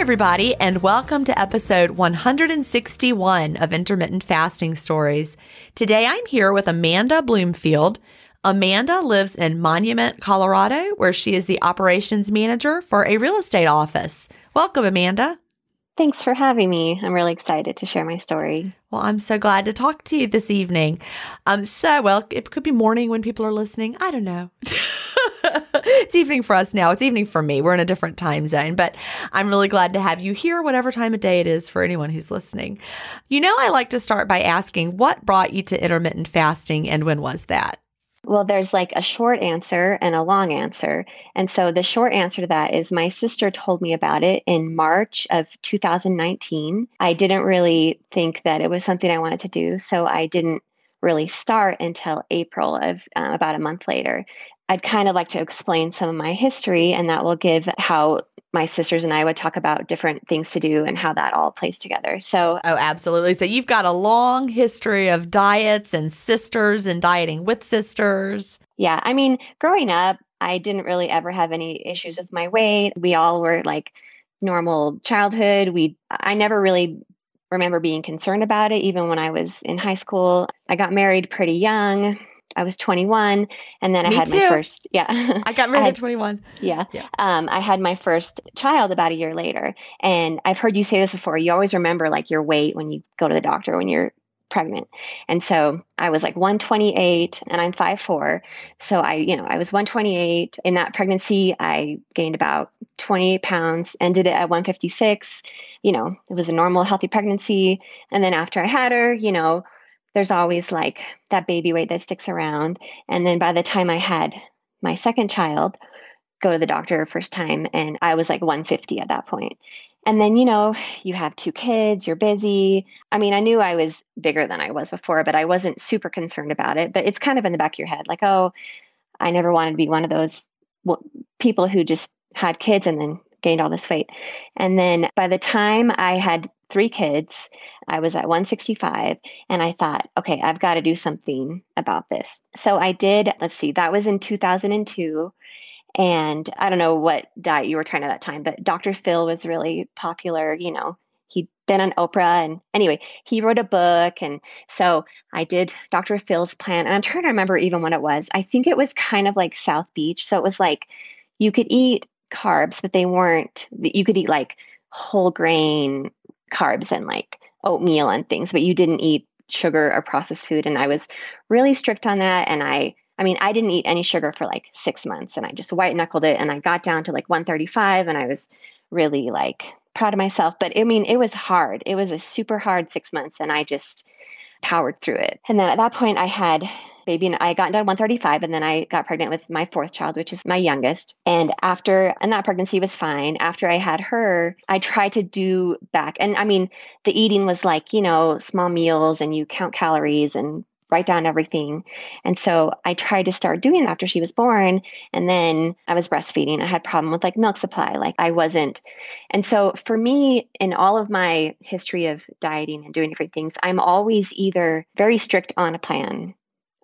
Everybody, and welcome to episode 161 of Intermittent Fasting Stories. Today I'm here with Amanda Bloomfield. Amanda lives in Monument, Colorado, where she is the operations manager for a real estate office. Welcome, Amanda. Thanks for having me. I'm really excited to share my story. Well, I'm so glad to talk to you this evening. Um, so, well, it could be morning when people are listening. I don't know. it's evening for us now. It's evening for me. We're in a different time zone, but I'm really glad to have you here, whatever time of day it is for anyone who's listening. You know, I like to start by asking what brought you to intermittent fasting and when was that? Well, there's like a short answer and a long answer. And so the short answer to that is my sister told me about it in March of 2019. I didn't really think that it was something I wanted to do. So I didn't really start until April of uh, about a month later. I'd kind of like to explain some of my history, and that will give how my sisters and I would talk about different things to do and how that all plays together. So, oh, absolutely. So, you've got a long history of diets and sisters and dieting with sisters. Yeah. I mean, growing up, I didn't really ever have any issues with my weight. We all were like normal childhood. We, I never really remember being concerned about it, even when I was in high school. I got married pretty young. I was 21 and then Me I had too. my first yeah. I got married had, at 21. Yeah. yeah. Um, I had my first child about a year later. And I've heard you say this before. You always remember like your weight when you go to the doctor when you're pregnant. And so I was like 128 and I'm 5'4. So I, you know, I was 128. In that pregnancy, I gained about 28 pounds, ended it at 156. You know, it was a normal, healthy pregnancy. And then after I had her, you know, there's always like that baby weight that sticks around. And then by the time I had my second child, go to the doctor first time, and I was like 150 at that point. And then, you know, you have two kids, you're busy. I mean, I knew I was bigger than I was before, but I wasn't super concerned about it. But it's kind of in the back of your head like, oh, I never wanted to be one of those people who just had kids and then gained all this weight. And then by the time I had three kids. I was at 165 and I thought, okay, I've got to do something about this. So I did, let's see, that was in 2002. And I don't know what diet you were trying at that time, but Dr. Phil was really popular. You know, he'd been on Oprah. And anyway, he wrote a book. And so I did Dr. Phil's plan. And I'm trying to remember even what it was. I think it was kind of like South Beach. So it was like you could eat carbs, but they weren't, you could eat like whole grain carbs and like oatmeal and things, but you didn't eat sugar or processed food. And I was really strict on that. And I, I mean, I didn't eat any sugar for like six months and I just white knuckled it and I got down to like 135 and I was really like proud of myself. But I mean, it was hard. It was a super hard six months and I just powered through it. And then at that point, I had baby and I got down 135 and then I got pregnant with my fourth child, which is my youngest. And after, and that pregnancy was fine. After I had her, I tried to do back. And I mean, the eating was like, you know, small meals and you count calories and write down everything. And so I tried to start doing that after she was born. And then I was breastfeeding. I had problem with like milk supply. Like I wasn't. And so for me, in all of my history of dieting and doing different things, I'm always either very strict on a plan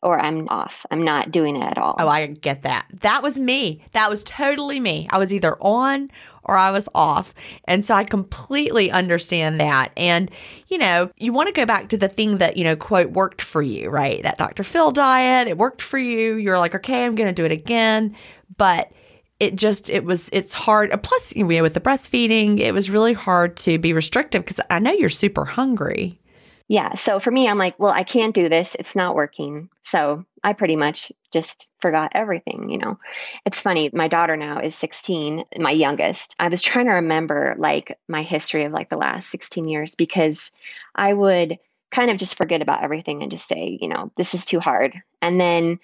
or I'm off. I'm not doing it at all. Oh, I get that. That was me. That was totally me. I was either on or I was off. And so I completely understand that. And, you know, you want to go back to the thing that, you know, quote, worked for you, right? That Dr. Phil diet, it worked for you. You're like, okay, I'm going to do it again. But it just, it was, it's hard. Plus, you know, with the breastfeeding, it was really hard to be restrictive because I know you're super hungry. Yeah. So for me, I'm like, well, I can't do this. It's not working. So I pretty much just forgot everything, you know. It's funny, my daughter now is 16, my youngest. I was trying to remember like my history of like the last 16 years because I would kind of just forget about everything and just say, you know, this is too hard. And then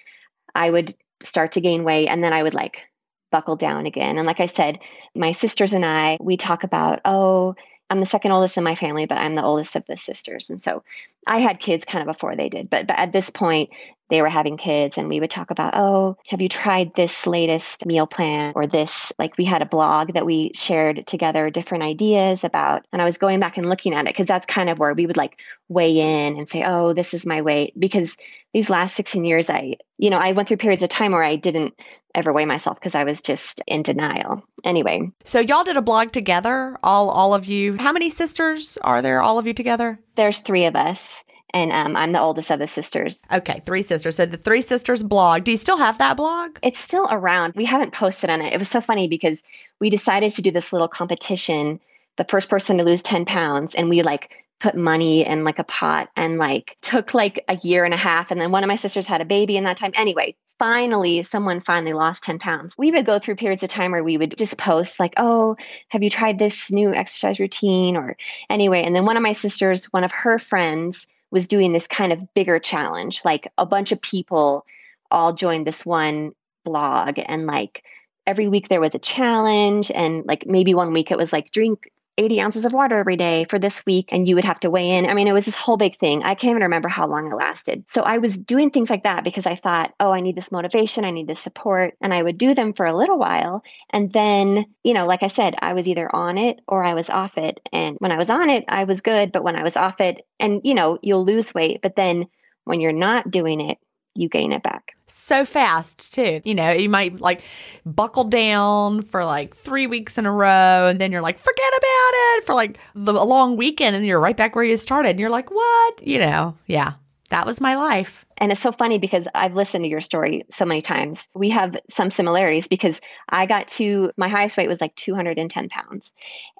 I would start to gain weight and then I would like buckle down again. And like I said, my sisters and I, we talk about, oh, I'm the second oldest in my family, but I'm the oldest of the sisters. And so I had kids kind of before they did. But, but at this point, they were having kids and we would talk about oh have you tried this latest meal plan or this? Like we had a blog that we shared together different ideas about and i was going back and looking at it because that's kind of where we would like weigh in and say oh this is my weight because these last 16 years i you know i went through periods of time where i didn't ever weigh myself because i was just in denial. Anyway. So y'all did a blog together all all of you. How many sisters are there all of you together? There's three of us and um, I'm the oldest of the sisters. Okay, three sisters. So the three sisters blog. Do you still have that blog? It's still around. We haven't posted on it. It was so funny because we decided to do this little competition. The first person to lose 10 pounds, and we like put money in like a pot and like took like a year and a half. And then one of my sisters had a baby in that time. Anyway, finally someone finally lost 10 pounds we would go through periods of time where we would just post like oh have you tried this new exercise routine or anyway and then one of my sisters one of her friends was doing this kind of bigger challenge. Like a bunch of people all joined this one blog and like every week there was a challenge and like maybe one week it was like drink 80 ounces of water every day for this week and you would have to weigh in. I mean, it was this whole big thing. I can't even remember how long it lasted. So I was doing things like that because I thought, oh, I need this motivation, I need this support. And I would do them for a little while. And then, you know, like I said, I was either on it or I was off it. And when I was on it, I was good. But when I was off it, and, you know, you'll lose weight. But then when you're not doing it, you gain it back. So fast, too. You know, you might like buckle down for like three weeks in a row, and then you're like, forget about it for like the, a long weekend, and you're right back where you started. And you're like, what? You know, yeah, that was my life. And it's so funny because I've listened to your story so many times. We have some similarities because I got to my highest weight was like 210 pounds.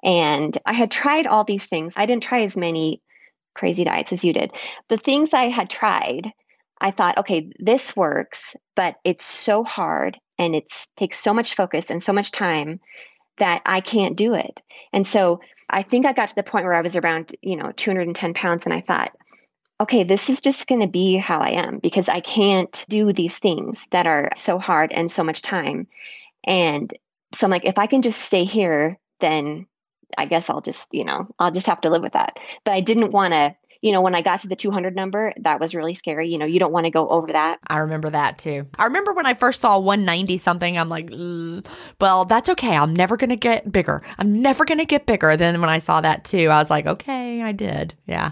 And I had tried all these things. I didn't try as many crazy diets as you did. The things I had tried I thought, okay, this works, but it's so hard and it takes so much focus and so much time that I can't do it. And so I think I got to the point where I was around, you know, 210 pounds and I thought, okay, this is just going to be how I am because I can't do these things that are so hard and so much time. And so I'm like, if I can just stay here, then I guess I'll just, you know, I'll just have to live with that. But I didn't want to you know, when I got to the 200 number, that was really scary. You know, you don't want to go over that. I remember that too. I remember when I first saw 190 something, I'm like, well, that's okay. I'm never going to get bigger. I'm never going to get bigger. Then when I saw that too, I was like, okay, I did. Yeah.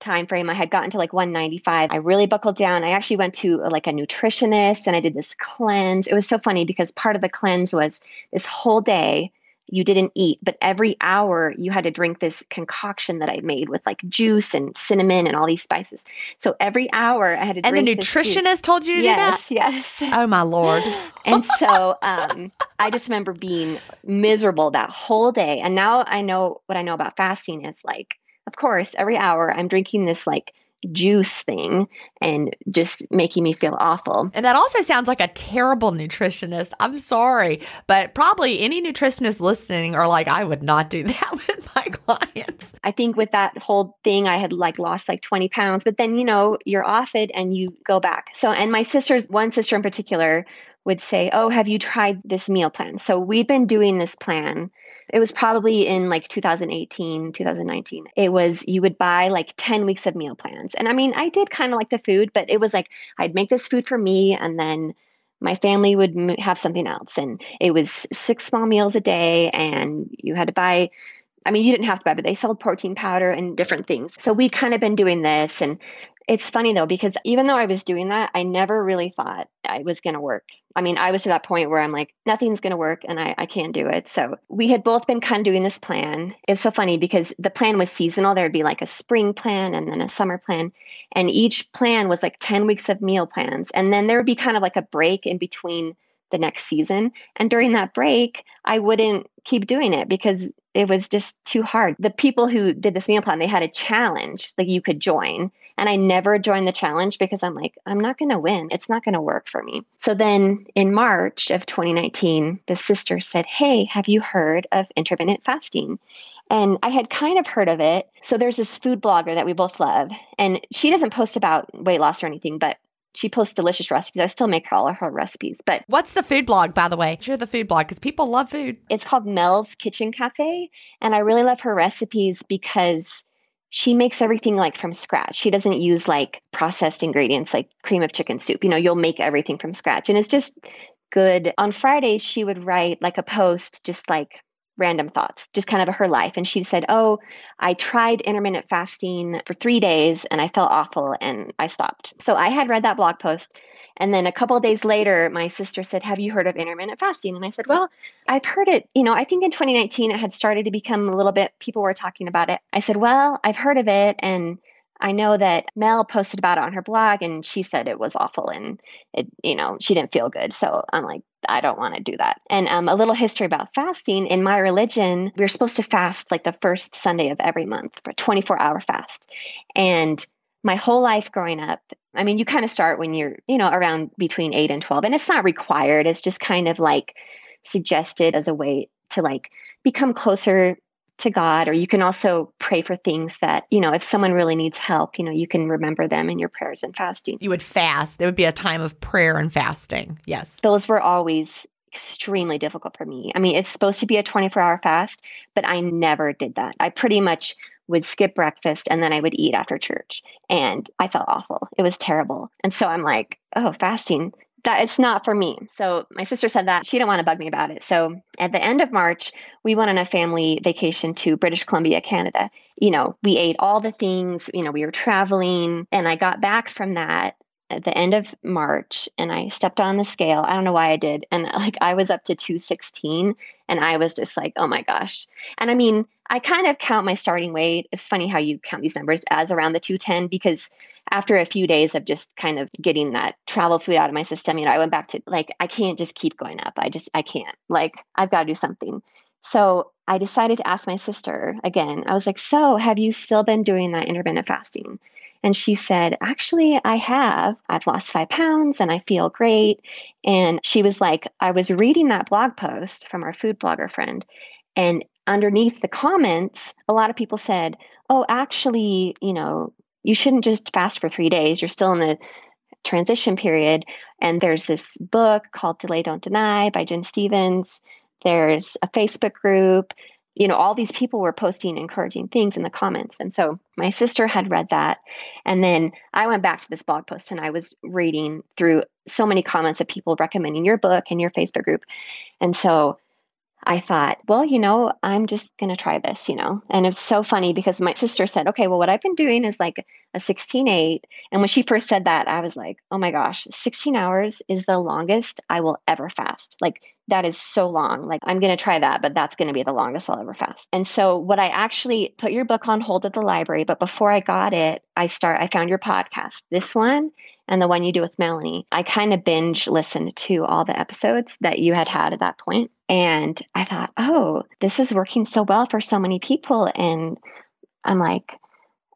time frame i had gotten to like 195 i really buckled down. I actually went to like a nutritionist and i did this cleanse. It was so funny because part of the cleanse was this whole day you didn't eat but every hour you had to drink this concoction that i made with like juice and cinnamon and all these spices. So every hour i had to drink and the nutritionist told you to yes, do that? Yes. Oh my lord. And so um, i just remember being miserable that whole day. And now i know what i know about fasting is like of course, every hour I'm drinking this like juice thing and just making me feel awful. And that also sounds like a terrible nutritionist. I'm sorry, but probably any nutritionist listening are like, I would not do that with my clients. I think with that whole thing, I had like lost like 20 pounds, but then, you know, you're off it and you go back. So, and my sister's, one sister in particular, would say, Oh, have you tried this meal plan? So we've been doing this plan. It was probably in like 2018, 2019. It was, you would buy like 10 weeks of meal plans. And I mean, I did kind of like the food, but it was like I'd make this food for me and then my family would have something else. And it was six small meals a day, and you had to buy I mean, you didn't have to buy, but they sold protein powder and different things. So we'd kind of been doing this. And it's funny though, because even though I was doing that, I never really thought I was going to work. I mean, I was to that point where I'm like, nothing's going to work and I, I can't do it. So we had both been kind of doing this plan. It's so funny because the plan was seasonal. There'd be like a spring plan and then a summer plan. And each plan was like 10 weeks of meal plans. And then there would be kind of like a break in between the next season. And during that break, I wouldn't keep doing it because it was just too hard. The people who did this meal plan, they had a challenge like you could join. And I never joined the challenge because I'm like, I'm not going to win. It's not going to work for me. So then in March of 2019, the sister said, Hey, have you heard of intermittent fasting? And I had kind of heard of it. So there's this food blogger that we both love. And she doesn't post about weight loss or anything, but she posts delicious recipes. I still make all of her recipes. But what's the food blog, by the way? Share the food blog because people love food. It's called Mel's Kitchen Cafe. And I really love her recipes because she makes everything like from scratch. She doesn't use like processed ingredients like cream of chicken soup. You know, you'll make everything from scratch. And it's just good. On Fridays, she would write like a post, just like random thoughts, just kind of her life. And she said, Oh, I tried intermittent fasting for three days and I felt awful and I stopped. So I had read that blog post. And then a couple days later, my sister said, Have you heard of intermittent fasting? And I said, Well, I've heard it. You know, I think in 2019 it had started to become a little bit, people were talking about it. I said, Well, I've heard of it. And I know that Mel posted about it on her blog and she said it was awful and it, you know, she didn't feel good. So I'm like, I don't want to do that. And um, a little history about fasting. In my religion, we are supposed to fast like the first Sunday of every month for a 24 hour fast. And my whole life growing up, I mean, you kind of start when you're, you know, around between eight and 12, and it's not required. It's just kind of like suggested as a way to like become closer to God, or you can also pray for things that, you know, if someone really needs help, you know, you can remember them in your prayers and fasting. You would fast. There would be a time of prayer and fasting. Yes. Those were always extremely difficult for me. I mean, it's supposed to be a 24 hour fast, but I never did that. I pretty much would skip breakfast and then I would eat after church. And I felt awful. It was terrible. And so I'm like, oh, fasting, that it's not for me. So my sister said that she didn't want to bug me about it. So at the end of March, we went on a family vacation to British Columbia, Canada. You know, we ate all the things, you know, we were traveling and I got back from that at the end of March and I stepped on the scale. I don't know why I did. And like I was up to 216 and I was just like, "Oh my gosh." And I mean, I kind of count my starting weight. It's funny how you count these numbers as around the 210 because after a few days of just kind of getting that travel food out of my system, you know, I went back to like, I can't just keep going up. I just, I can't. Like, I've got to do something. So I decided to ask my sister again. I was like, So, have you still been doing that intermittent fasting? And she said, Actually, I have. I've lost five pounds and I feel great. And she was like, I was reading that blog post from our food blogger friend. And underneath the comments, a lot of people said, Oh, actually, you know, you shouldn't just fast for three days. You're still in the transition period. And there's this book called Delay Don't Deny by Gin Stephens. There's a Facebook group. You know, all these people were posting encouraging things in the comments. And so my sister had read that. And then I went back to this blog post and I was reading through so many comments of people recommending your book and your Facebook group. And so I thought, well, you know, I'm just going to try this, you know. And it's so funny because my sister said, okay, well, what I've been doing is like a 16 8. And when she first said that, I was like, oh my gosh, 16 hours is the longest I will ever fast. Like, that is so long. Like, I'm going to try that, but that's going to be the longest I'll ever fast. And so, what I actually put your book on hold at the library, but before I got it, I start, I found your podcast, this one and the one you do with Melanie. I kind of binge listened to all the episodes that you had had at that point. And I thought, oh, this is working so well for so many people. And I'm like,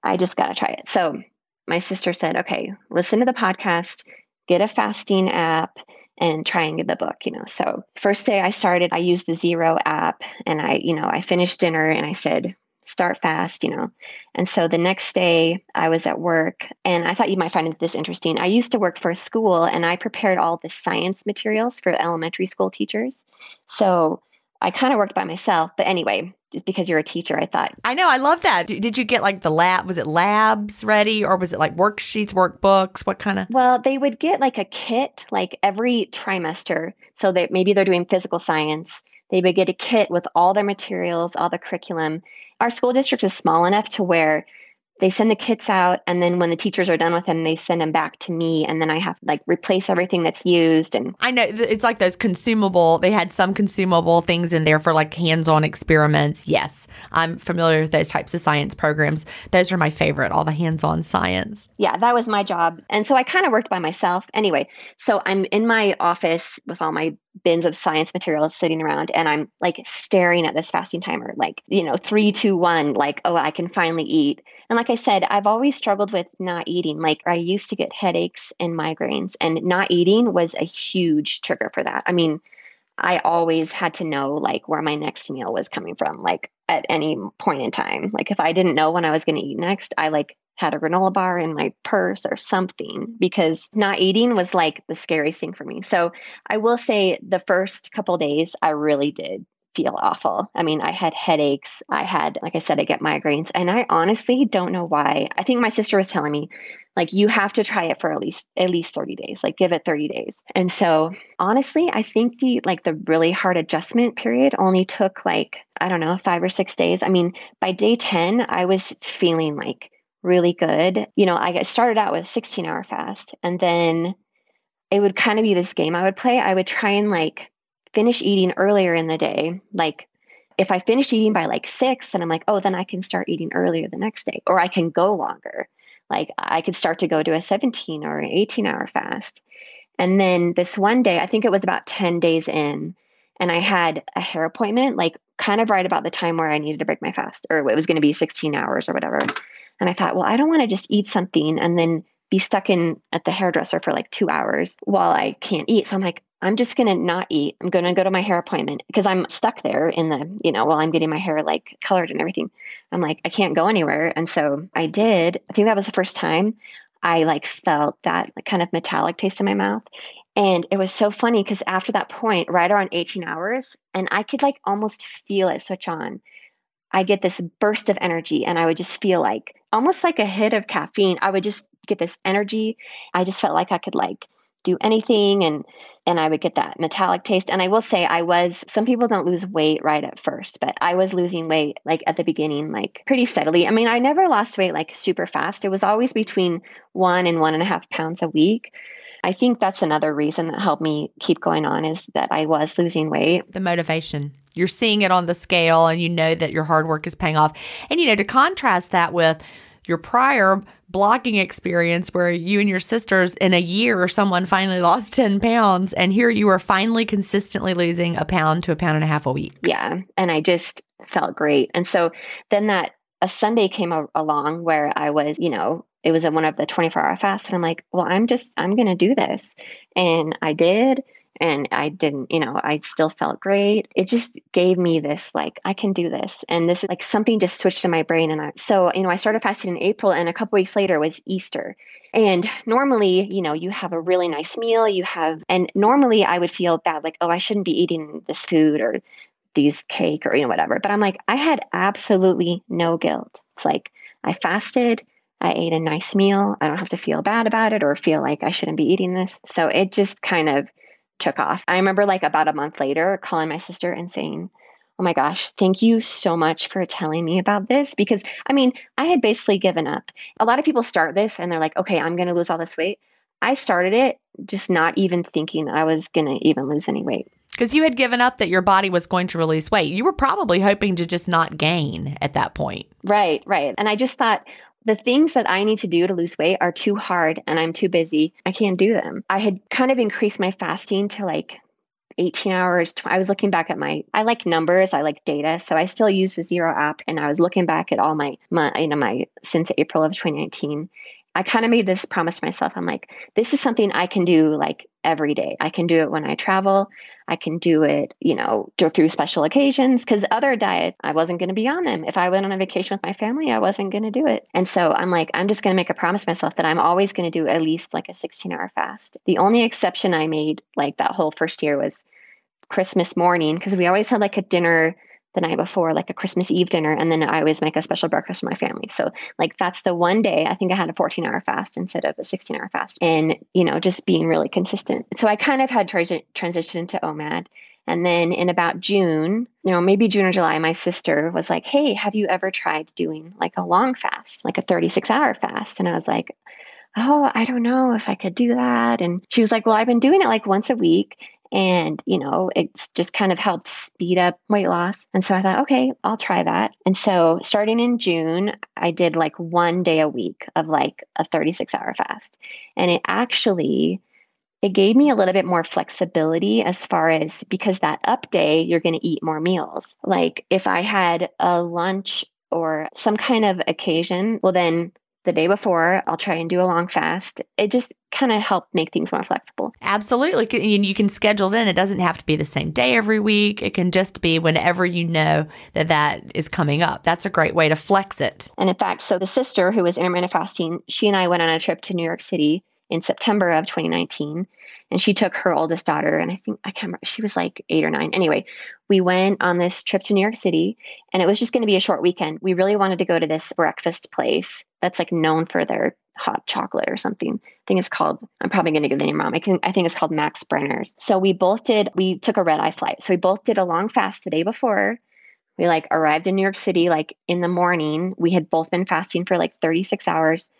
I just got to try it. So my sister said, okay, listen to the podcast, get a fasting app, and try and get the book, you know. So first day I started, I used the Zero app and I, you know, I finished dinner and I said, start fast, you know. And so the next day I was at work and I thought you might find this interesting. I used to work for a school and I prepared all the science materials for elementary school teachers. So I kind of worked by myself, but anyway, just because you're a teacher, I thought. I know, I love that. Did you get like the lab, was it labs ready or was it like worksheets, workbooks? What kind of? Well, they would get like a kit like every trimester. So that maybe they're doing physical science they would get a kit with all their materials, all the curriculum. Our school district is small enough to where they send the kits out and then when the teachers are done with them they send them back to me and then i have to like replace everything that's used and i know it's like those consumable they had some consumable things in there for like hands-on experiments. Yes i'm familiar with those types of science programs. Those are my favorite all the hands-on science. Yeah that was my job and so i kind of worked by myself. Anyway so i'm in my office with all my bins of science materials sitting around and I'm like staring at this fasting timer, like, you know, three, two, one, like, oh, I can finally eat. And like I said, I've always struggled with not eating. Like I used to get headaches and migraines, and not eating was a huge trigger for that. I mean, I always had to know like where my next meal was coming from, like at any point in time. Like if I didn't know when I was going to eat next, I like had a granola bar in my purse or something because not eating was like the scariest thing for me. So I will say the first couple days I really did feel awful. I mean, I had headaches. I had, like I said, I get migraines. And I honestly don't know why. I think my sister was telling me, like, you have to try it for at least at least 30 days. Like give it 30 days. And so honestly, I think the like the really hard adjustment period only took like, I don't know, five or six days. I mean, by day 10, I was feeling like really good. You know, I started out with 16 hour fast and then it would kind of be this game I would play. I would try and like finish eating earlier in the day. Like if I finished eating by like six, then I'm like, oh, then I can start eating earlier the next day, or I can go longer. Like I could start to go to a 17 or 18 hour fast. And then this one day, I think it was about 10 days in, and I had a hair appointment, like kind of right about the time where I needed to break my fast, or it was going to be 16 hours or whatever. And I thought, well, I don't want to just eat something and then be stuck in at the hairdresser for like two hours while I can't eat. So I'm like, I'm just going to not eat. I'm going to go to my hair appointment because I'm stuck there in the, you know, while I'm getting my hair like colored and everything. I'm like, I can't go anywhere. And so I did. I think that was the first time I like felt that kind of metallic taste in my mouth. And it was so funny because after that point, right around 18 hours, and I could like almost feel it switch on. I get this burst of energy and I would just feel like almost like a hit of caffeine. I would just get this energy. I just felt like I could like do anything and and I would get that metallic taste. And I will say I was some people don't lose weight right at first, but I was losing weight like at the beginning, like pretty steadily. I mean, I never lost weight like super fast. It was always between one and one and a half pounds a week. I think that's another reason that helped me keep going on is that I was losing weight. The motivation. You're seeing it on the scale and you know that your hard work is paying off. And you know, to contrast that with your prior blocking experience where you and your sisters in a year someone finally lost 10 pounds and here you are finally consistently losing a pound to a pound and a half a week yeah and i just felt great and so then that a sunday came a- along where i was you know it was one of the 24 hour fasts and i'm like well i'm just i'm gonna do this and i did and I didn't, you know, I still felt great. It just gave me this like I can do this, and this is like something just switched in my brain. And I so you know I started fasting in April, and a couple weeks later was Easter. And normally, you know, you have a really nice meal, you have, and normally I would feel bad, like, oh, I shouldn't be eating this food or these cake or you know whatever. But I'm like, I had absolutely no guilt. It's like I fasted. I ate a nice meal. I don't have to feel bad about it or feel like I shouldn't be eating this. So it just kind of took off. I remember like about a month later calling my sister and saying, Oh my gosh, thank you so much for telling me about this. Because I mean, I had basically given up. A lot of people start this and they're like, okay, I'm going to lose all this weight. I started it just not even thinking I was going to even lose any weight. Because you had given up that your body was going to release weight. You were probably hoping to just not gain at that point. Right, right. And I just thought, the things that I need to do to lose weight are too hard and I'm too busy. I can't do them. I had kind of increased my fasting to like 18 hours. I was looking back at my, I like numbers, I like data. So I still use the Zero app and I was looking back at all my, my you know, my, since April of 2019. I kind of made this promise to myself. I'm like, this is something I can do like every day. I can do it when I travel. I can do it, you know, through special occasions because other diets, I wasn't going to be on them. If I went on a vacation with my family, I wasn't going to do it. And so I'm like, I'm just going to make a promise myself that I'm always going to do at least like a 16 hour fast. The only exception I made like that whole first year was Christmas morning because we always had like a dinner the night before, like a Christmas Eve dinner, and then I always make a special breakfast for my family. So, like, that's the one day I think I had a 14 hour fast instead of a 16 hour fast, and you know, just being really consistent. So, I kind of had tra- transitioned to OMAD. And then in about June, you know, maybe June or July, my sister was like, Hey, have you ever tried doing like a long fast, like a 36 hour fast? And I was like, Oh, I don't know if I could do that. And she was like, Well, I've been doing it like once a week and, you know, it's just kind of helped speed up weight loss. And so I thought, okay, I'll try that. And so starting in June, I did like one day a week of like a 36 hour fast. And it actually, it gave me a little bit more flexibility as far as because that up day, you're going to eat more meals. Like if I had a lunch or some kind of occasion, well, then the day before. I'll try and do a long fast. It just kind of helped make things more flexible. Absolutely. You can schedule it in. It doesn't have to be the same day every week. It can just be whenever you know that that is coming up. That's a great way to flex it. And in fact, so the sister who was intermittent fasting, she and I went on a trip to New York City in September of 2019. And she took her oldest daughter, and I think I can't remember, she was like eight or nine. Anyway, we went on this trip to New York City, and it was just going to be a short weekend. We really wanted to go to this breakfast place that's like known for their hot chocolate or something. I think it's called, I'm probably going to get the name wrong. I, can, I think it's called Max Brenner's. So we both did, we took a red eye flight. So we both did a long fast the day before. We like arrived in New York City like in the morning. We had both been fasting for like 36 hours.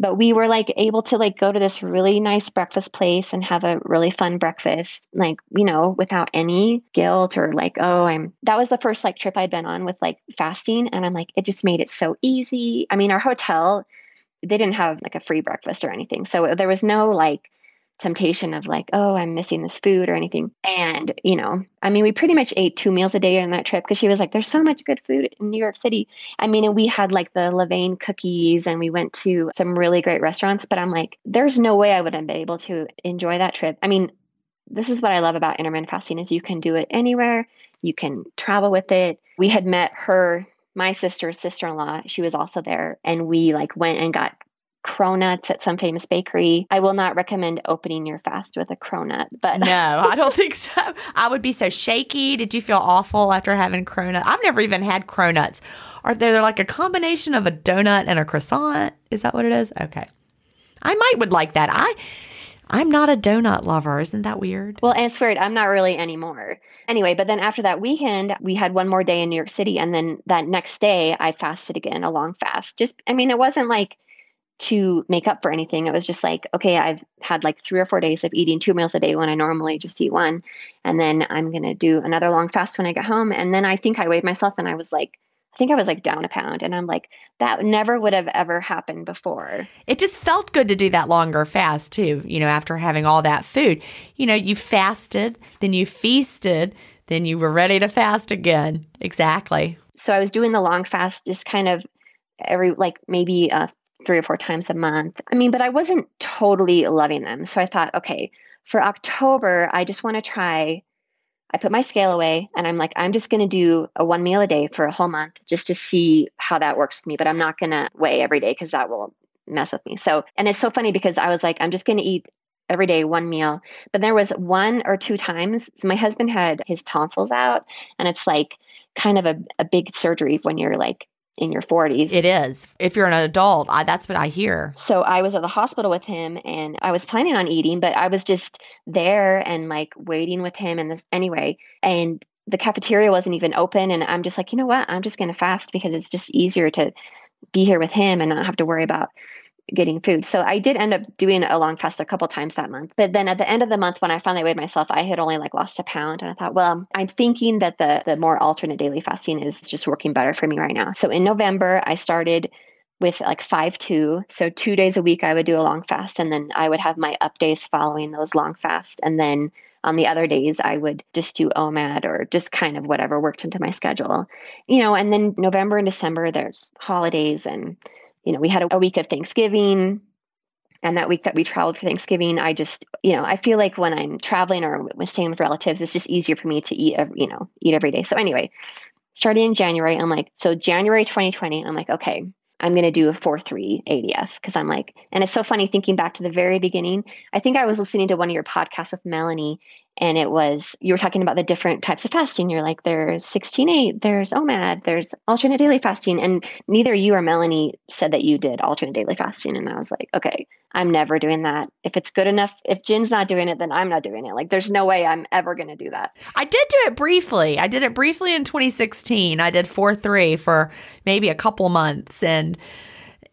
But we were like able to like go to this really nice breakfast place and have a really fun breakfast, like, you know, without any guilt or like, oh, I'm that was the first like trip I'd been on with like fasting. And I'm like, it just made it so easy. I mean, our hotel, they didn't have like a free breakfast or anything. So there was no like temptation of like, oh, I'm missing this food or anything. And, you know, I mean, we pretty much ate two meals a day on that trip because she was like, there's so much good food in New York City. I mean, and we had like the Levain cookies and we went to some really great restaurants, but I'm like, there's no way I would have been able to enjoy that trip. I mean, this is what I love about intermittent fasting is you can do it anywhere. You can travel with it. We had met her my sister's sister-in-law she was also there and we like went and got cronuts at some famous bakery. I will not recommend opening your fast with a cronut, but no, I don't think so. I would be so shaky. Did you feel awful after having cronut? I've never even had cronuts. Are they they're like a combination of a donut and a croissant? Is that what it is? Okay. I might would like that. I I'm not a donut lover. Isn't that weird? Well, and it's weird. I'm not really anymore. Anyway, but then after that weekend, we had one more day in New York City. And then that next day, I fasted again, a long fast. Just, I mean, it wasn't like to make up for anything. It was just like, okay, I've had like three or four days of eating two meals a day when I normally just eat one. And then I'm going to do another long fast when I get home. And then I think I weighed myself and I was like, I think I was like down a pound. And I'm like, that never would have ever happened before. It just felt good to do that longer fast too, you know, after having all that food. You know, you fasted, then you feasted, then you were ready to fast again. Exactly. So I was doing the long fast just kind of every like maybe uh, three or four times a month. I mean, but I wasn't totally loving them. So I thought, okay, for October, I just want to try. I put my scale away and I'm like, I'm just going to do a one meal a day for a whole month just to see how that works for me. But I'm not going to weigh every day because that will mess with me. So, and it's so funny because I was like, I'm just going to eat every day one meal. But there was one or two times. So my husband had his tonsils out and it's like kind of a, a big surgery when you're like in your 40s. It is. If you're an adult, I, that's what I hear. So I was at the hospital with him and I was planning on eating, but I was just there and like waiting with him and this anyway. And the cafeteria wasn't even open. And I'm just like, you know what? I'm just going to fast because it's just easier to be here with him and not have to worry about getting food. So I did end up doing a long fast a couple times that month. But then at the end of the month, when I finally weighed myself, I had only like lost a pound. And I thought, well, I'm thinking that the the more alternate daily fasting is just working better for me right now. So in November, I started with like five two. So two days a week I would do a long fast and then I would have my up days following those long fasts. And then on the other days I would just do OMAD or just kind of whatever worked into my schedule. You know, and then November and December there's holidays and you know, we had a, a week of Thanksgiving. And that week that we traveled for Thanksgiving, I just, you know, I feel like when I'm traveling or staying with relatives, it's just easier for me to eat, every, you know, eat every day. So anyway, starting in January, I'm like, so January 2020, I'm like, okay, I'm going to do a 4 3 ADF because I'm like, and it's so funny thinking back to the very beginning. I think I was listening to one of your podcasts with Melanie, and it was you were talking about the different types of fasting. You're like there's 16-8 there's omad there's alternate daily fasting. And neither you or melanie said that you did alternate daily fasting. And i was like okay i'm never doing that. If it's good enough if Gin's not doing it then i'm not doing it. Like there's no way i'm ever going to do that. I did do it briefly. I did it briefly in 2016 i did 4-3 for maybe a couple months. And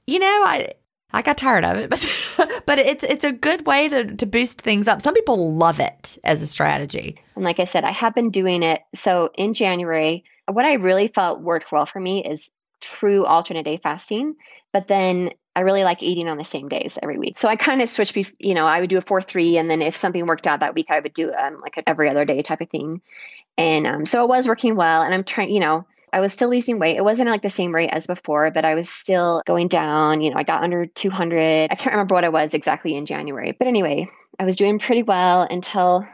you know i I got tired of it, but but it's it's a good way to to boost things up. Some people love it as a strategy. And like I said, I have been doing it. So in January, what I really felt worked well for me is true alternate day fasting, but then I really like eating on the same days every week. So I kind of switched, you know, I would do a 4 3, and then if something worked out that week, I would do um, like every other day type of thing. And um, so it was working well. And I'm trying, you know, I was still losing weight. It wasn't like the same rate as before, but I was still going down. You know, I got under 200. I can't remember what I was exactly in January. But anyway, I was doing pretty well until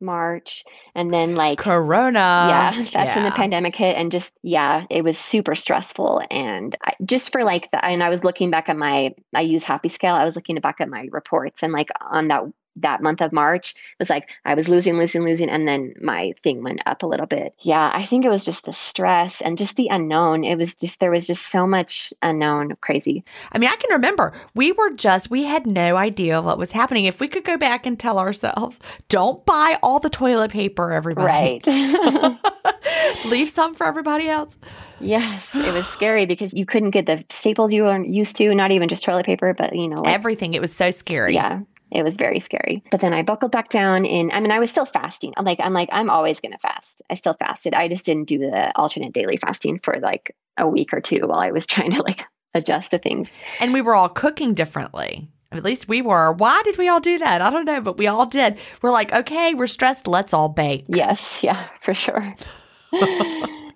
March. And then like Corona. Yeah, that's yeah. when the pandemic hit. And just, yeah, it was super stressful. And I, just for like the, and I was looking back at my, I use Happy Scale. I was looking back at my reports and like on that that month of March was like I was losing, losing, losing, and then my thing went up a little bit. Yeah, I think it was just the stress and just the unknown. It was just there was just so much unknown, crazy. I mean, I can remember we were just we had no idea what was happening. If we could go back and tell ourselves, don't buy all the toilet paper, everybody. Right. Leave some for everybody else. Yes, it was scary because you couldn't get the staples you were used to, not even just toilet paper, but you know, like, everything. It was so scary. Yeah. It was very scary. But then I buckled back down in I mean I was still fasting. I'm like I'm like I'm always going to fast. I still fasted. I just didn't do the alternate daily fasting for like a week or two while I was trying to like adjust to things. And we were all cooking differently. At least we were. Why did we all do that? I don't know, but we all did. We're like, okay, we're stressed. Let's all bake. Yes. Yeah, for sure.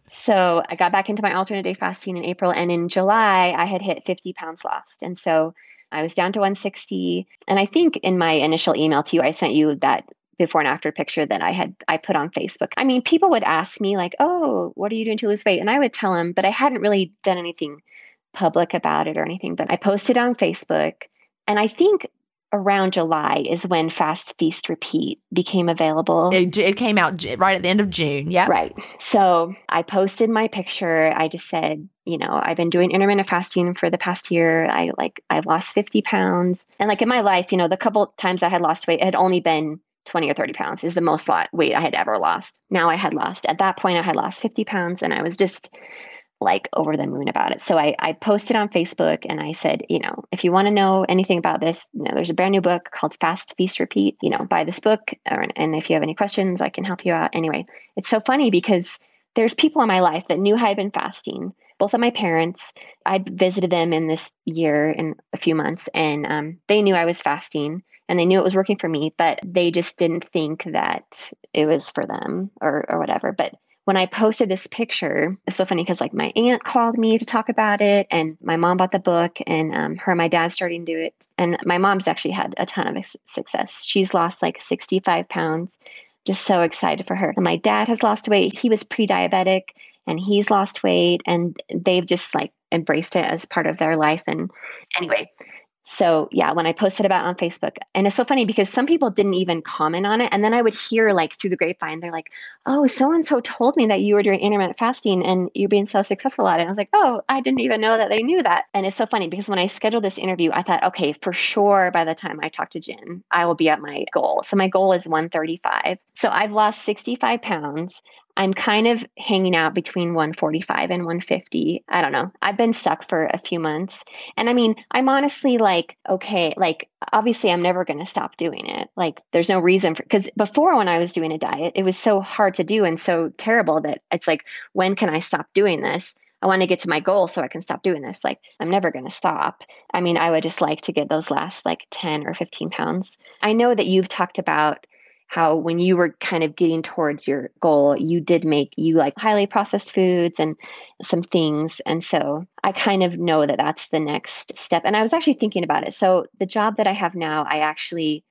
so I got back into my alternate day fasting in April. And in July, I had hit 50 pounds lost. And so I was down to 160. And I think in my initial email to you, I sent you that before and after picture that I had I put on Facebook. I mean, people would ask me like, "Oh, what are you doing to lose weight?" And I would tell them, but I hadn't really done anything public about it or anything. But I posted on Facebook, and I think around July is when Fast Feast Repeat became available. It, it, came out right at the end of June. Yeah. Right. So I posted my picture. I just said, you know, I've been doing intermittent fasting for the past year. I like, I've lost 50 pounds. And like in my life, you know, the couple times I had lost weight, it had only been 20 or 30 pounds is the most lot weight I had ever lost. Now I had lost, at that point, I had lost 50 pounds and I was just, like over the moon about it. So I, I posted on Facebook and I said, you know, if you want to know anything about this, you know, there's a brand new book called Fast Feast Repeat. You know, buy this book, or, and if you have any questions, I can help you out. Anyway, it's so funny because there's people in my life that knew I had been fasting. Both of my parents, I'd visited them in this year in a few months, and um, they knew I was fasting and they knew it was working for me, but they just didn't think that it was for them or or whatever. But when I posted this picture, it's so funny because like my aunt called me to talk about it, and my mom bought the book, and um, her and my dad starting to do it. And my mom's actually had a ton of success. She's lost like 65 pounds. Just so excited for her. And my dad has lost weight. He was pre diabetic and he's lost weight, and they've just like embraced it as part of their life. And anyway, so yeah, when I posted about on Facebook, and it's so funny because some people didn't even comment on it, and then I would hear like through the grapevine, they're like, "Oh, so and so told me that you were doing intermittent fasting and you're being so successful at it." And I was like, "Oh, I didn't even know that they knew that." And it's so funny because when I scheduled this interview, I thought, okay, for sure by the time I talk to Gin, I will be at my goal. So my goal is 135. So I've lost 65 pounds. I'm kind of hanging out between 145 and 150. I don't know. I've been stuck for a few months. And I mean, I'm honestly like, okay, like obviously I'm never going to stop doing it. Like there's no reason for cuz before when I was doing a diet, it was so hard to do and so terrible that it's like when can I stop doing this? I want to get to my goal so I can stop doing this. Like, I'm never going to stop. I mean, I would just like to get those last like 10 or 15 pounds. I know that you've talked about how when you were kind of getting towards your goal, you did make you like highly processed foods and some things. And so I kind of know that that's the next step. And I was actually thinking about it. So the job that I have now, I actually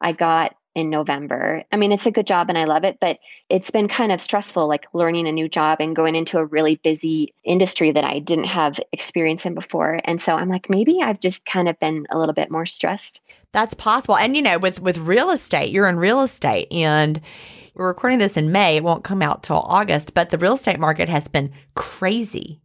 I got in November. I mean, it's a good job and I love it, but it's been kind of stressful, like learning a new job and going into a really busy industry that I didn't have experience in before. And so I'm like, maybe I've just kind of been a little bit more stressed. That's possible. And you know, with with real estate, you're in real estate and we're recording this in May. It won't come out till August, but the real estate market has been crazy.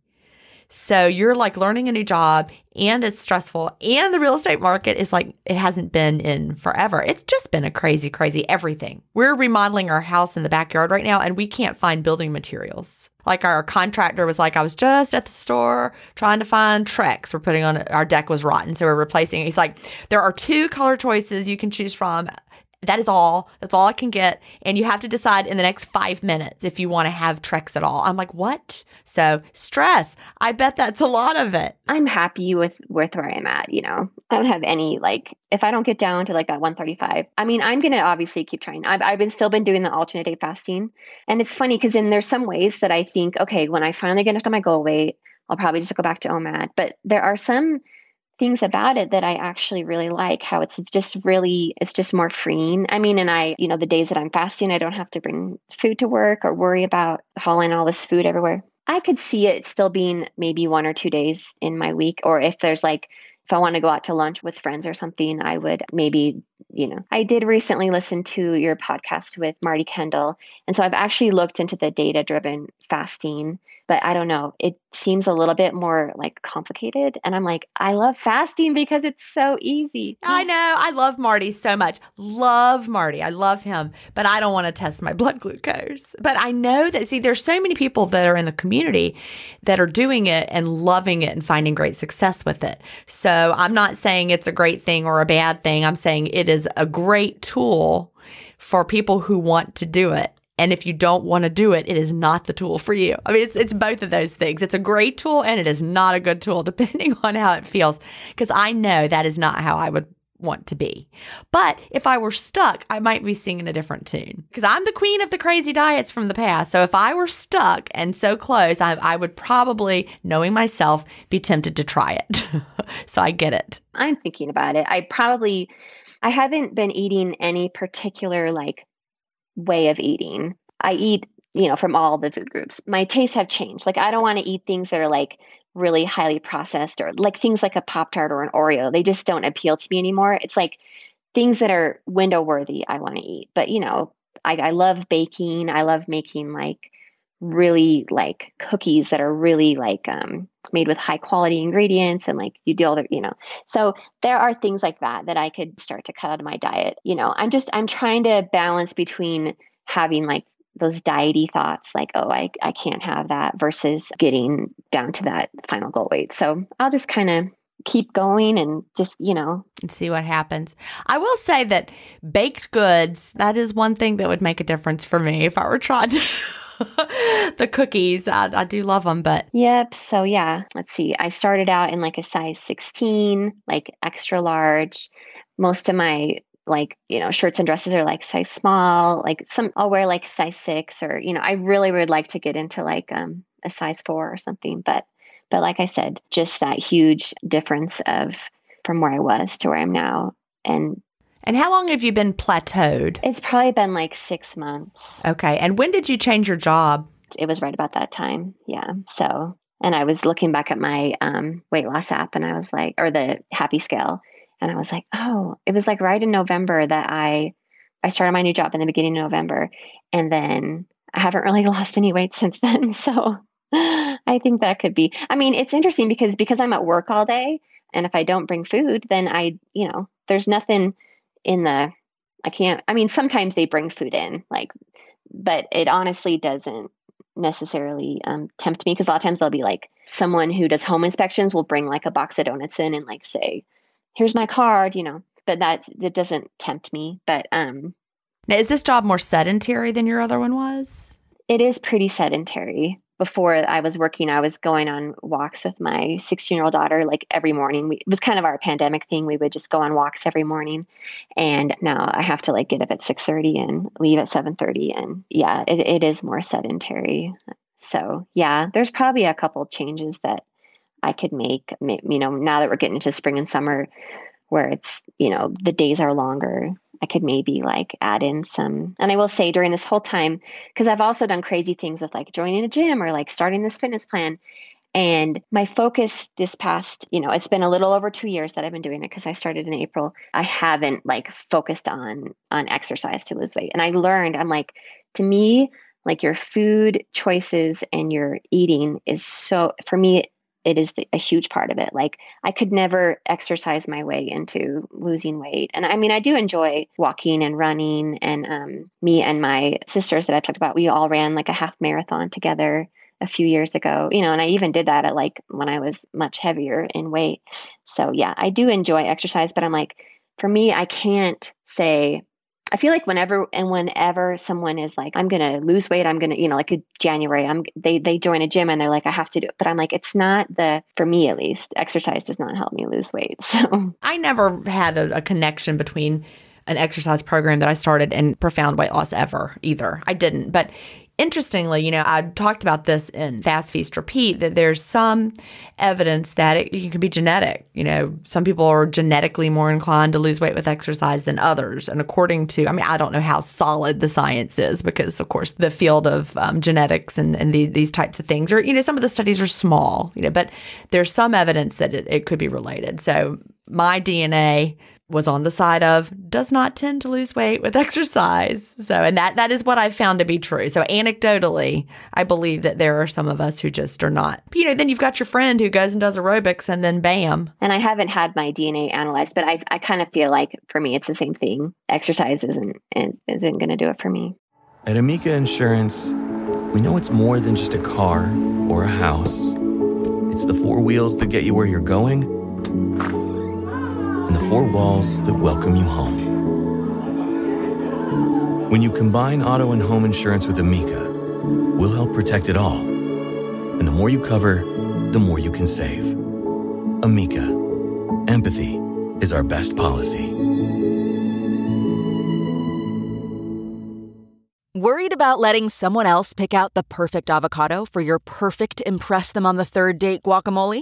So you're like learning a new job and it's stressful and the real estate market is like it hasn't been in forever. It's just been a crazy crazy everything. We're remodeling our house in the backyard right now and we can't find building materials. Like our contractor was like, I was just at the store trying to find Trex. We're putting on our deck was rotten, so we're replacing it. He's like, there are two color choices you can choose from. That is all. That's all I can get. And you have to decide in the next five minutes if you want to have Trex at all. I'm like, what? So stress. I bet that's a lot of it. I'm happy with with where I'm at. You know, I don't have any like if I don't get down to like that 135. I mean, I'm gonna obviously keep trying. I've I've been still been doing the alternate day fasting, and it's funny because then there's some ways that I think, okay, when I finally get to my goal weight, I'll probably just go back to OMAD. But there are some things about it that I actually really like how it's just really it's just more freeing. I mean, and I, you know, the days that I'm fasting, I don't have to bring food to work or worry about hauling all this food everywhere. I could see it still being maybe one or two days in my week or if there's like if I want to go out to lunch with friends or something, I would maybe, you know, I did recently listen to your podcast with Marty Kendall. And so I've actually looked into the data driven fasting, but I don't know. It seems a little bit more like complicated. And I'm like, I love fasting because it's so easy. I know. I love Marty so much. Love Marty. I love him, but I don't want to test my blood glucose. But I know that, see, there's so many people that are in the community that are doing it and loving it and finding great success with it. So so I'm not saying it's a great thing or a bad thing. I'm saying it is a great tool for people who want to do it. And if you don't want to do it, it is not the tool for you. I mean, it's it's both of those things. It's a great tool and it is not a good tool depending on how it feels because I know that is not how I would want to be. But if I were stuck, I might be singing a different tune because I'm the queen of the crazy diets from the past. So if I were stuck and so close, I, I would probably, knowing myself, be tempted to try it. so I get it. I'm thinking about it. I probably, I haven't been eating any particular like way of eating. I eat you know, from all the food groups. My tastes have changed. Like I don't want to eat things that are like really highly processed or like things like a Pop Tart or an Oreo. They just don't appeal to me anymore. It's like things that are window worthy I want to eat. But you know, I, I love baking. I love making like really like cookies that are really like um, made with high quality ingredients and like you do all the you know so there are things like that that i could start to cut out of my diet you know i'm just i'm trying to balance between having like those diety thoughts like oh I, I can't have that versus getting down to that final goal weight. So i'll just kind of keep going and just you know. And see what happens. I will say that baked goods that is one thing that would make a difference for me if i were trying to the cookies. I, I do love them but yep so yeah let's see. I started out in like a size 16 like extra large. Most of my like you know shirts and dresses are like size small like some i'll wear like size six or you know i really would like to get into like um, a size four or something but but like i said just that huge difference of from where i was to where i'm now. And and how long have you been plateaued? It's probably been like six months. Okay. And when did you change your job? It was right about that time. Yeah. So and i was looking back at my um, weight loss app and i was like or the happy scale and I was like, oh, it was like right in November that I I started my new job in the beginning of November. And then I haven't really lost any weight since then. So I think that could be. I mean, it's interesting because because I'm at work all day and if I don't bring food, then I, you know, there's nothing in the I can't I mean, sometimes they bring food in, like but it honestly doesn't necessarily um, tempt me because a lot of times they'll be like someone who does home inspections will bring like a box of donuts in and like say here's my card, you know, but that that doesn't tempt me. But um now is this job more sedentary than your other one was? It is pretty sedentary. Before I was working, I was going on walks with my 16 year old daughter like every morning. We, it was kind of our pandemic thing. We would just go on walks every morning. And now I have to like get up at 6:30 and leave at 7:30. And yeah, it, it is more sedentary. So yeah, there's probably a couple changes that I could make, you know, now that we're getting into spring and summer where it's, you know, the days are longer, I could maybe like add in some. And I will say during this whole time, because I've also done crazy things with like joining a gym or like starting this fitness plan. And my focus this past, you know, it's been a little over two years that I've been doing it because I started in April. I haven't like focused on on exercise to lose weight. And I learned, I'm like, to me, like your food choices and your eating is so for me it is the, a huge part of it. Like I could never exercise my way into losing weight. And I mean, I do enjoy walking and running. And um, me and my sisters that I've talked about, we all ran like a half marathon together a few years ago, you know, and I even did that at like when I was much heavier in weight. So yeah, I do enjoy exercise, but I'm like, for me, I can't say I feel like whenever and whenever someone is like, I'm gonna lose weight, I'm gonna, you know, like a January, I'm they they join a gym and they're like, I have to do it. But I'm like, it's not the for me at least, exercise does not help me lose weight. So I never had a, a connection between an exercise program that I started and profound weight loss ever either. I didn't. But interestingly, you know, I talked about this in Fast Feast Repeat that there's some evidence that it, it, can be genetic. You know, some people are genetically more inclined to lose weight with exercise than others. And according to, I mean, I don't know how solid the science is because, of course, the field of um, genetics and, and the, these types of things are, you know, some of the studies are small, you know, but there's some evidence that it, it could be related. So my DNA was on the side of does not tend to lose weight with exercise. So, and that that is what I've found to be true. So, anecdotally, I believe that there are some of us who just are not. You know, then you've got your friend who goes and does aerobics, and then bam. And I haven't had my DNA analyzed, but I I kind of feel like for me it's the same thing. Exercise isn't isn't going to do it for me. At Amica Insurance, we know it's more than just a car or a house. It's the four wheels that get you where you're going and the four walls that welcome you home. When you combine auto and home insurance with Amica, we'll help protect it all. And the more you cover, the more you can save. Amica, empathy is our best policy. Worried about letting someone else pick out the perfect avocado for your perfect Impress Them on the Third Date guacamole?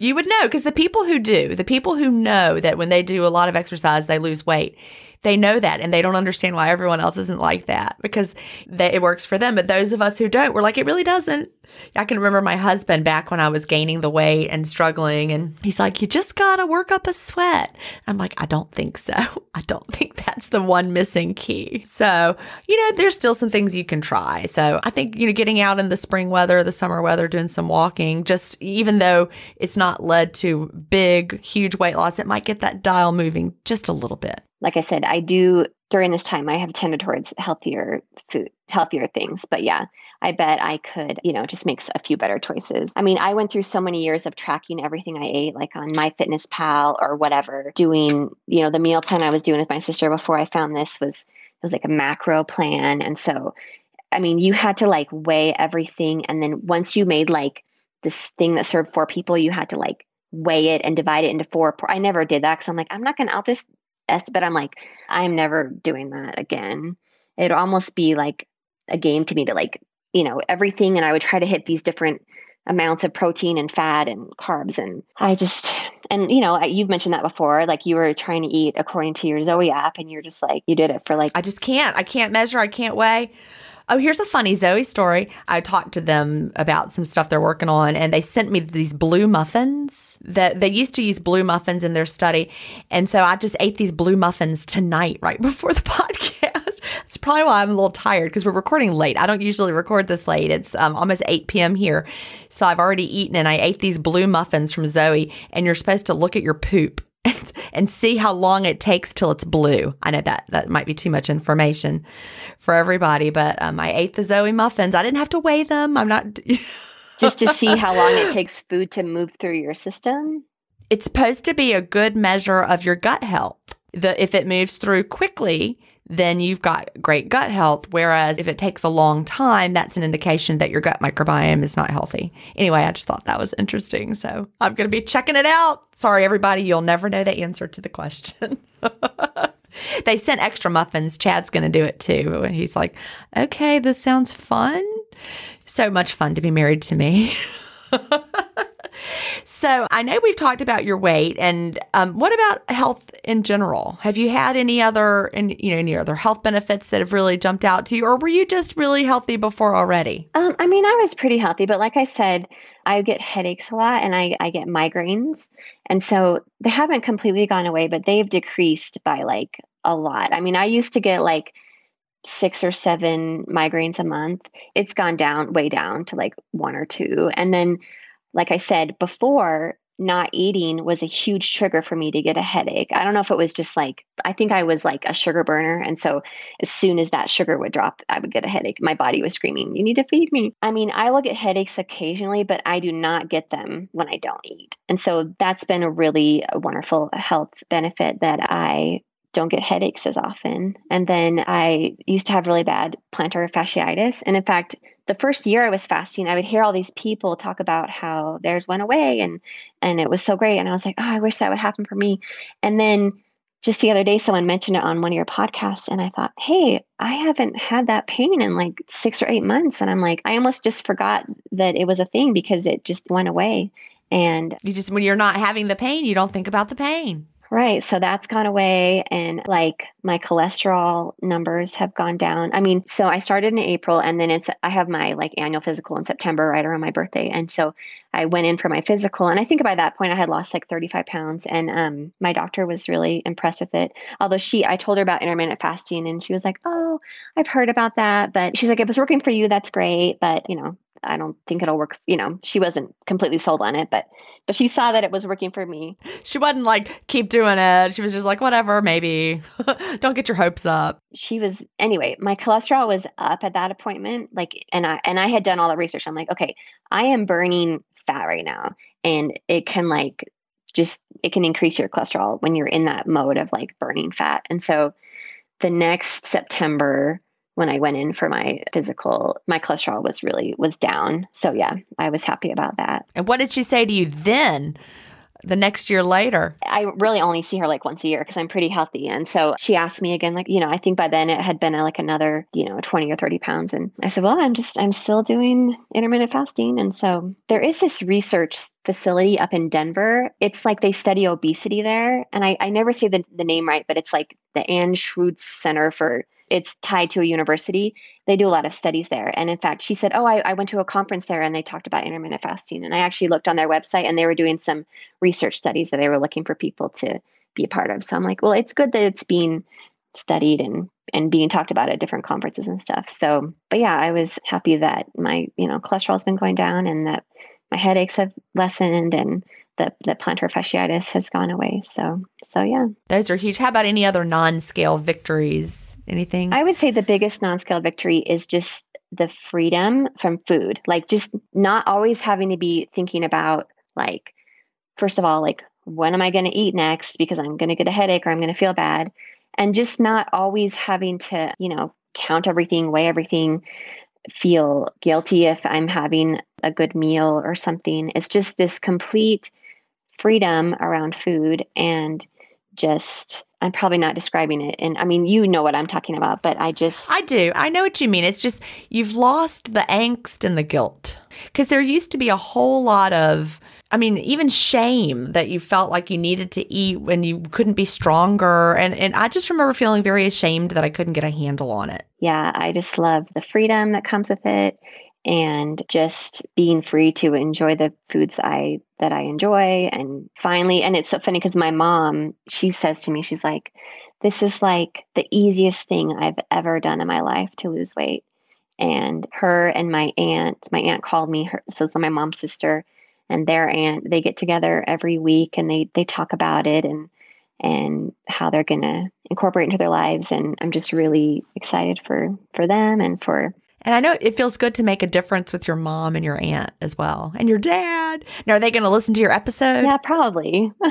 You would know because the people who do, the people who know that when they do a lot of exercise, they lose weight, they know that and they don't understand why everyone else isn't like that because they, it works for them. But those of us who don't, we're like, it really doesn't. I can remember my husband back when I was gaining the weight and struggling, and he's like, You just got to work up a sweat. I'm like, I don't think so. I don't think that's the one missing key. So, you know, there's still some things you can try. So I think, you know, getting out in the spring weather, the summer weather, doing some walking, just even though it's not led to big, huge weight loss, it might get that dial moving just a little bit like I said, I do during this time I have tended towards healthier food, healthier things. But yeah, I bet I could, you know, just make a few better choices. I mean, I went through so many years of tracking everything I ate, like on MyFitnessPal or whatever, doing, you know, the meal plan I was doing with my sister before I found this was it was like a macro plan. And so I mean, you had to like weigh everything. And then once you made like this thing that served four people, you had to like weigh it and divide it into four. I never did that because I'm like, I'm not gonna. I'll just but I'm like, I'm never doing that again. It'd almost be like a game to me to like, you know, everything. And I would try to hit these different amounts of protein and fat and carbs. And I just, and you know, you've mentioned that before. Like you were trying to eat according to your Zoe app, and you're just like, you did it for like, I just can't. I can't measure. I can't weigh. Oh, here's a funny Zoe story. I talked to them about some stuff they're working on, and they sent me these blue muffins that they used to use blue muffins in their study. And so I just ate these blue muffins tonight, right before the podcast. That's probably why I'm a little tired because we're recording late. I don't usually record this late. It's um, almost 8 p.m. here. So I've already eaten and I ate these blue muffins from Zoe. And you're supposed to look at your poop and, and see how long it takes till it's blue. I know that that might be too much information for everybody, but um, I ate the Zoe muffins. I didn't have to weigh them. I'm not. Just to see how long it takes food to move through your system? It's supposed to be a good measure of your gut health. The, if it moves through quickly, then you've got great gut health. Whereas if it takes a long time, that's an indication that your gut microbiome is not healthy. Anyway, I just thought that was interesting. So I'm going to be checking it out. Sorry, everybody. You'll never know the answer to the question. they sent extra muffins. Chad's going to do it too. He's like, okay, this sounds fun. So much fun to be married to me. So I know we've talked about your weight, and um, what about health in general? Have you had any other, any, you know, any other health benefits that have really jumped out to you, or were you just really healthy before already? Um, I mean, I was pretty healthy, but like I said, I get headaches a lot, and I I get migraines, and so they haven't completely gone away, but they've decreased by like a lot. I mean, I used to get like six or seven migraines a month. It's gone down way down to like one or two, and then like I said before, not eating was a huge trigger for me to get a headache. I don't know if it was just like, I think I was like a sugar burner. And so as soon as that sugar would drop, I would get a headache. My body was screaming, You need to feed me. I mean, I will get headaches occasionally, but I do not get them when I don't eat. And so that's been a really wonderful health benefit that I don't get headaches as often. And then I used to have really bad plantar fasciitis. And in fact, the first year I was fasting, I would hear all these people talk about how theirs went away and and it was so great. And I was like, oh, I wish that would happen for me. And then just the other day, someone mentioned it on one of your podcasts, and I thought, hey, I haven't had that pain in like six or eight months. And I'm like, I almost just forgot that it was a thing because it just went away. And you just, when you're not having the pain, you don't think about the pain. Right. So that's gone away. And like my cholesterol numbers have gone down. I mean, so I started in April and then it's, I have my like annual physical in September, right around my birthday. And so I went in for my physical. And I think by that point I had lost like 35 pounds. And um, my doctor was really impressed with it. Although she, I told her about intermittent fasting and she was like, oh, I've heard about that. But she's like, it was working for you. That's great. But, you know, I don't think it'll work. You know, she wasn't completely sold on it, but but she saw that it was working for me. She wasn't like keep doing it. She was just like whatever, maybe. don't get your hopes up. She was anyway. My cholesterol was up at that appointment, like, and I and I had done all the research. I'm like, okay, I am burning fat right now, and it can like just it can increase your cholesterol when you're in that mode of like burning fat, and so the next September when I went in for my physical, my cholesterol was really was down. So yeah, I was happy about that. And what did she say to you then? The next year later, I really only see her like once a year because I'm pretty healthy. And so she asked me again, like, you know, I think by then it had been like another, you know, 20 or 30 pounds. And I said, well, I'm just, I'm still doing intermittent fasting. And so there is this research facility up in Denver. It's like they study obesity there. And I, I never say the, the name right, but it's like the Anschutz Center for it's tied to a university. They do a lot of studies there. And in fact, she said, Oh, I, I went to a conference there and they talked about intermittent fasting. And I actually looked on their website and they were doing some research studies that they were looking for people to be a part of. So I'm like, well, it's good that it's being studied and and being talked about at different conferences and stuff. So, but yeah, I was happy that my, you know, cholesterol's been going down and that my headaches have lessened and the, the plantar fasciitis has gone away. So, so yeah. Those are huge. How about any other non-scale victories? Anything? I would say the biggest non scale victory is just the freedom from food. Like just not always having to be thinking about like, first of all, like when am I going to eat next because I'm going to get a headache or I'm going to feel bad. And just not always having to, you know, count everything, weigh everything, feel guilty if I'm having a good meal or something. It's just this complete freedom around food and just I'm probably not describing it. And I mean, you know what I'm talking about, but I just. I do. I know what you mean. It's just you've lost the angst and the guilt. Because there used to be a whole lot of, I mean, even shame that you felt like you needed to eat when you couldn't be stronger. And, and I just remember feeling very ashamed that I couldn't get a handle on it. Yeah. I just love the freedom that comes with it and just being free to enjoy the foods I that I enjoy and finally and it's so funny because my mom she says to me she's like this is like the easiest thing I've ever done in my life to lose weight. And her and my aunt my aunt called me her so it's my mom's sister and their aunt they get together every week and they they talk about it and and how they're going to incorporate into their lives and I'm just really excited for for them and for and I know it feels good to make a difference with your mom and your aunt as well, and your dad. Now, are they going to listen to your episode? Yeah, probably.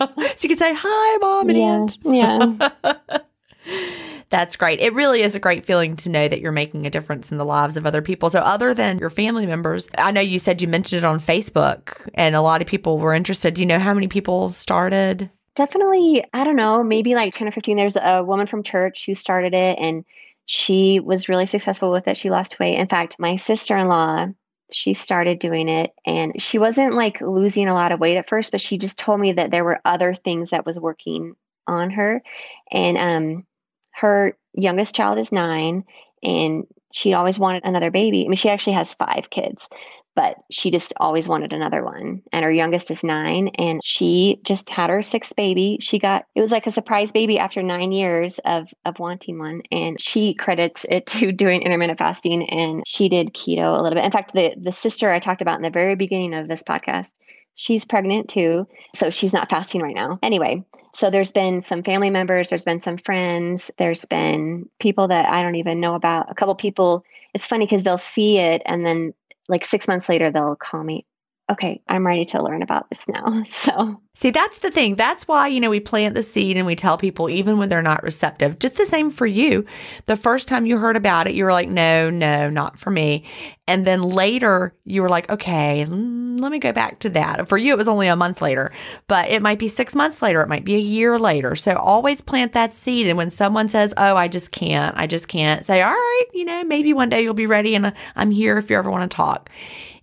so you can say, Hi, mom and yeah, aunt. Yeah. That's great. It really is a great feeling to know that you're making a difference in the lives of other people. So, other than your family members, I know you said you mentioned it on Facebook and a lot of people were interested. Do you know how many people started? Definitely, I don't know, maybe like 10 or 15. There's a woman from church who started it and she was really successful with it. She lost weight. In fact, my sister in law, she started doing it and she wasn't like losing a lot of weight at first, but she just told me that there were other things that was working on her. And um, her youngest child is nine and she always wanted another baby. I mean, she actually has five kids, but she just always wanted another one. And her youngest is nine, and she just had her sixth baby. She got it was like a surprise baby after nine years of of wanting one, and she credits it to doing intermittent fasting, and she did keto a little bit. In fact, the the sister I talked about in the very beginning of this podcast, she's pregnant too. So she's not fasting right now. Anyway, so there's been some family members, there's been some friends, there's been people that I don't even know about. A couple people. It's funny because they'll see it and then like six months later they'll call me okay, I'm ready to learn about this now. So, see, that's the thing. That's why, you know, we plant the seed and we tell people, even when they're not receptive, just the same for you. The first time you heard about it, you were like, no, no, not for me. And then later, you were like, okay, mm, let me go back to that. For you, it was only a month later, but it might be six months later. It might be a year later. So always plant that seed. And when someone says, oh, I just can't, I just can't, say, all right, you know, maybe one day you'll be ready and I'm here if you ever want to talk.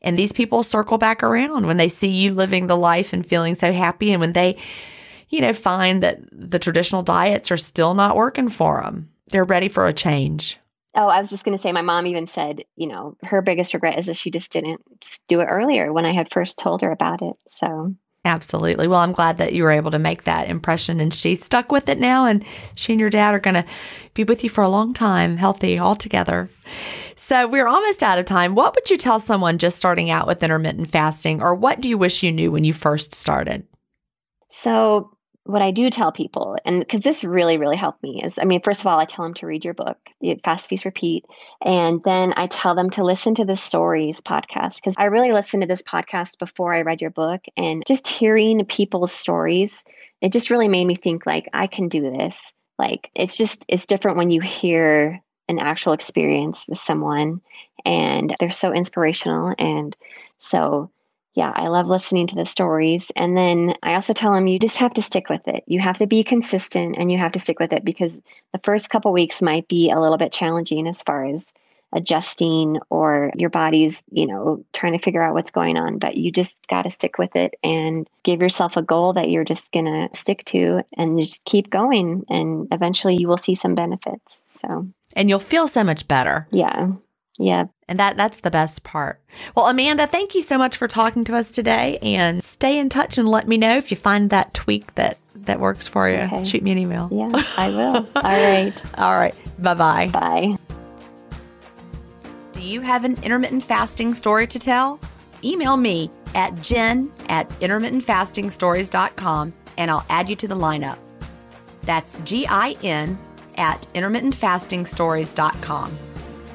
And these people circle back around when they see you living the life and feeling so happy. And when they, you know, find that the traditional diets are still not working for them, they're ready for a change. Oh, I was just going to say, my mom even said, you know, her biggest regret is that she just didn't do it earlier when I had first told her about it. So, absolutely. Well, I'm glad that you were able to make that impression and she's stuck with it now. And she and your dad are going to be with you for a long time, healthy all together. So we're almost out of time. What would you tell someone just starting out with intermittent fasting, or what do you wish you knew when you first started? So, what I do tell people, and because this really, really helped me, is I mean, first of all, I tell them to read your book, eh, Fast Feast Repeat. And then I tell them to listen to the stories podcast because I really listened to this podcast before I read your book. And just hearing people's stories, it just really made me think, like, I can do this. Like, it's just, it's different when you hear an actual experience with someone and they're so inspirational and so yeah i love listening to the stories and then i also tell them you just have to stick with it you have to be consistent and you have to stick with it because the first couple weeks might be a little bit challenging as far as adjusting or your body's you know trying to figure out what's going on but you just got to stick with it and give yourself a goal that you're just going to stick to and just keep going and eventually you will see some benefits so and you'll feel so much better. Yeah. Yeah. And that that's the best part. Well, Amanda, thank you so much for talking to us today and stay in touch and let me know if you find that tweak that that works for you. Okay. Shoot me an email. Yeah, I will. All right. All right. Bye-bye. Bye. Do you have an intermittent fasting story to tell? Email me at gin at intermittentfastingstories.com and I'll add you to the lineup. That's G I N at intermittentfastingstories.com.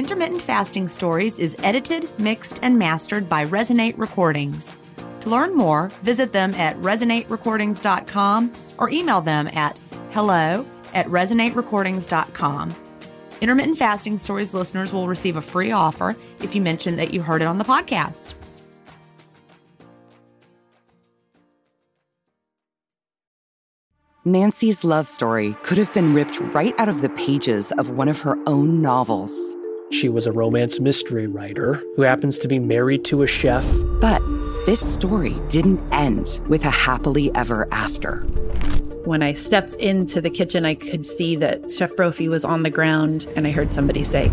Intermittent Fasting Stories is edited, mixed, and mastered by Resonate Recordings. To learn more, visit them at resonaterecordings.com or email them at hello at resonaterecordings.com. Intermittent Fasting Stories listeners will receive a free offer if you mention that you heard it on the podcast. Nancy's love story could have been ripped right out of the pages of one of her own novels. She was a romance mystery writer who happens to be married to a chef. But this story didn't end with a happily ever after. When I stepped into the kitchen, I could see that Chef Brophy was on the ground, and I heard somebody say,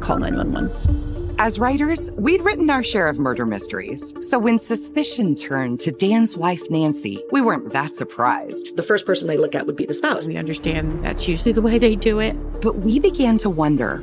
Call 911. As writers, we'd written our share of murder mysteries. So when suspicion turned to Dan's wife, Nancy, we weren't that surprised. The first person they look at would be the spouse. We understand that's usually the way they do it. But we began to wonder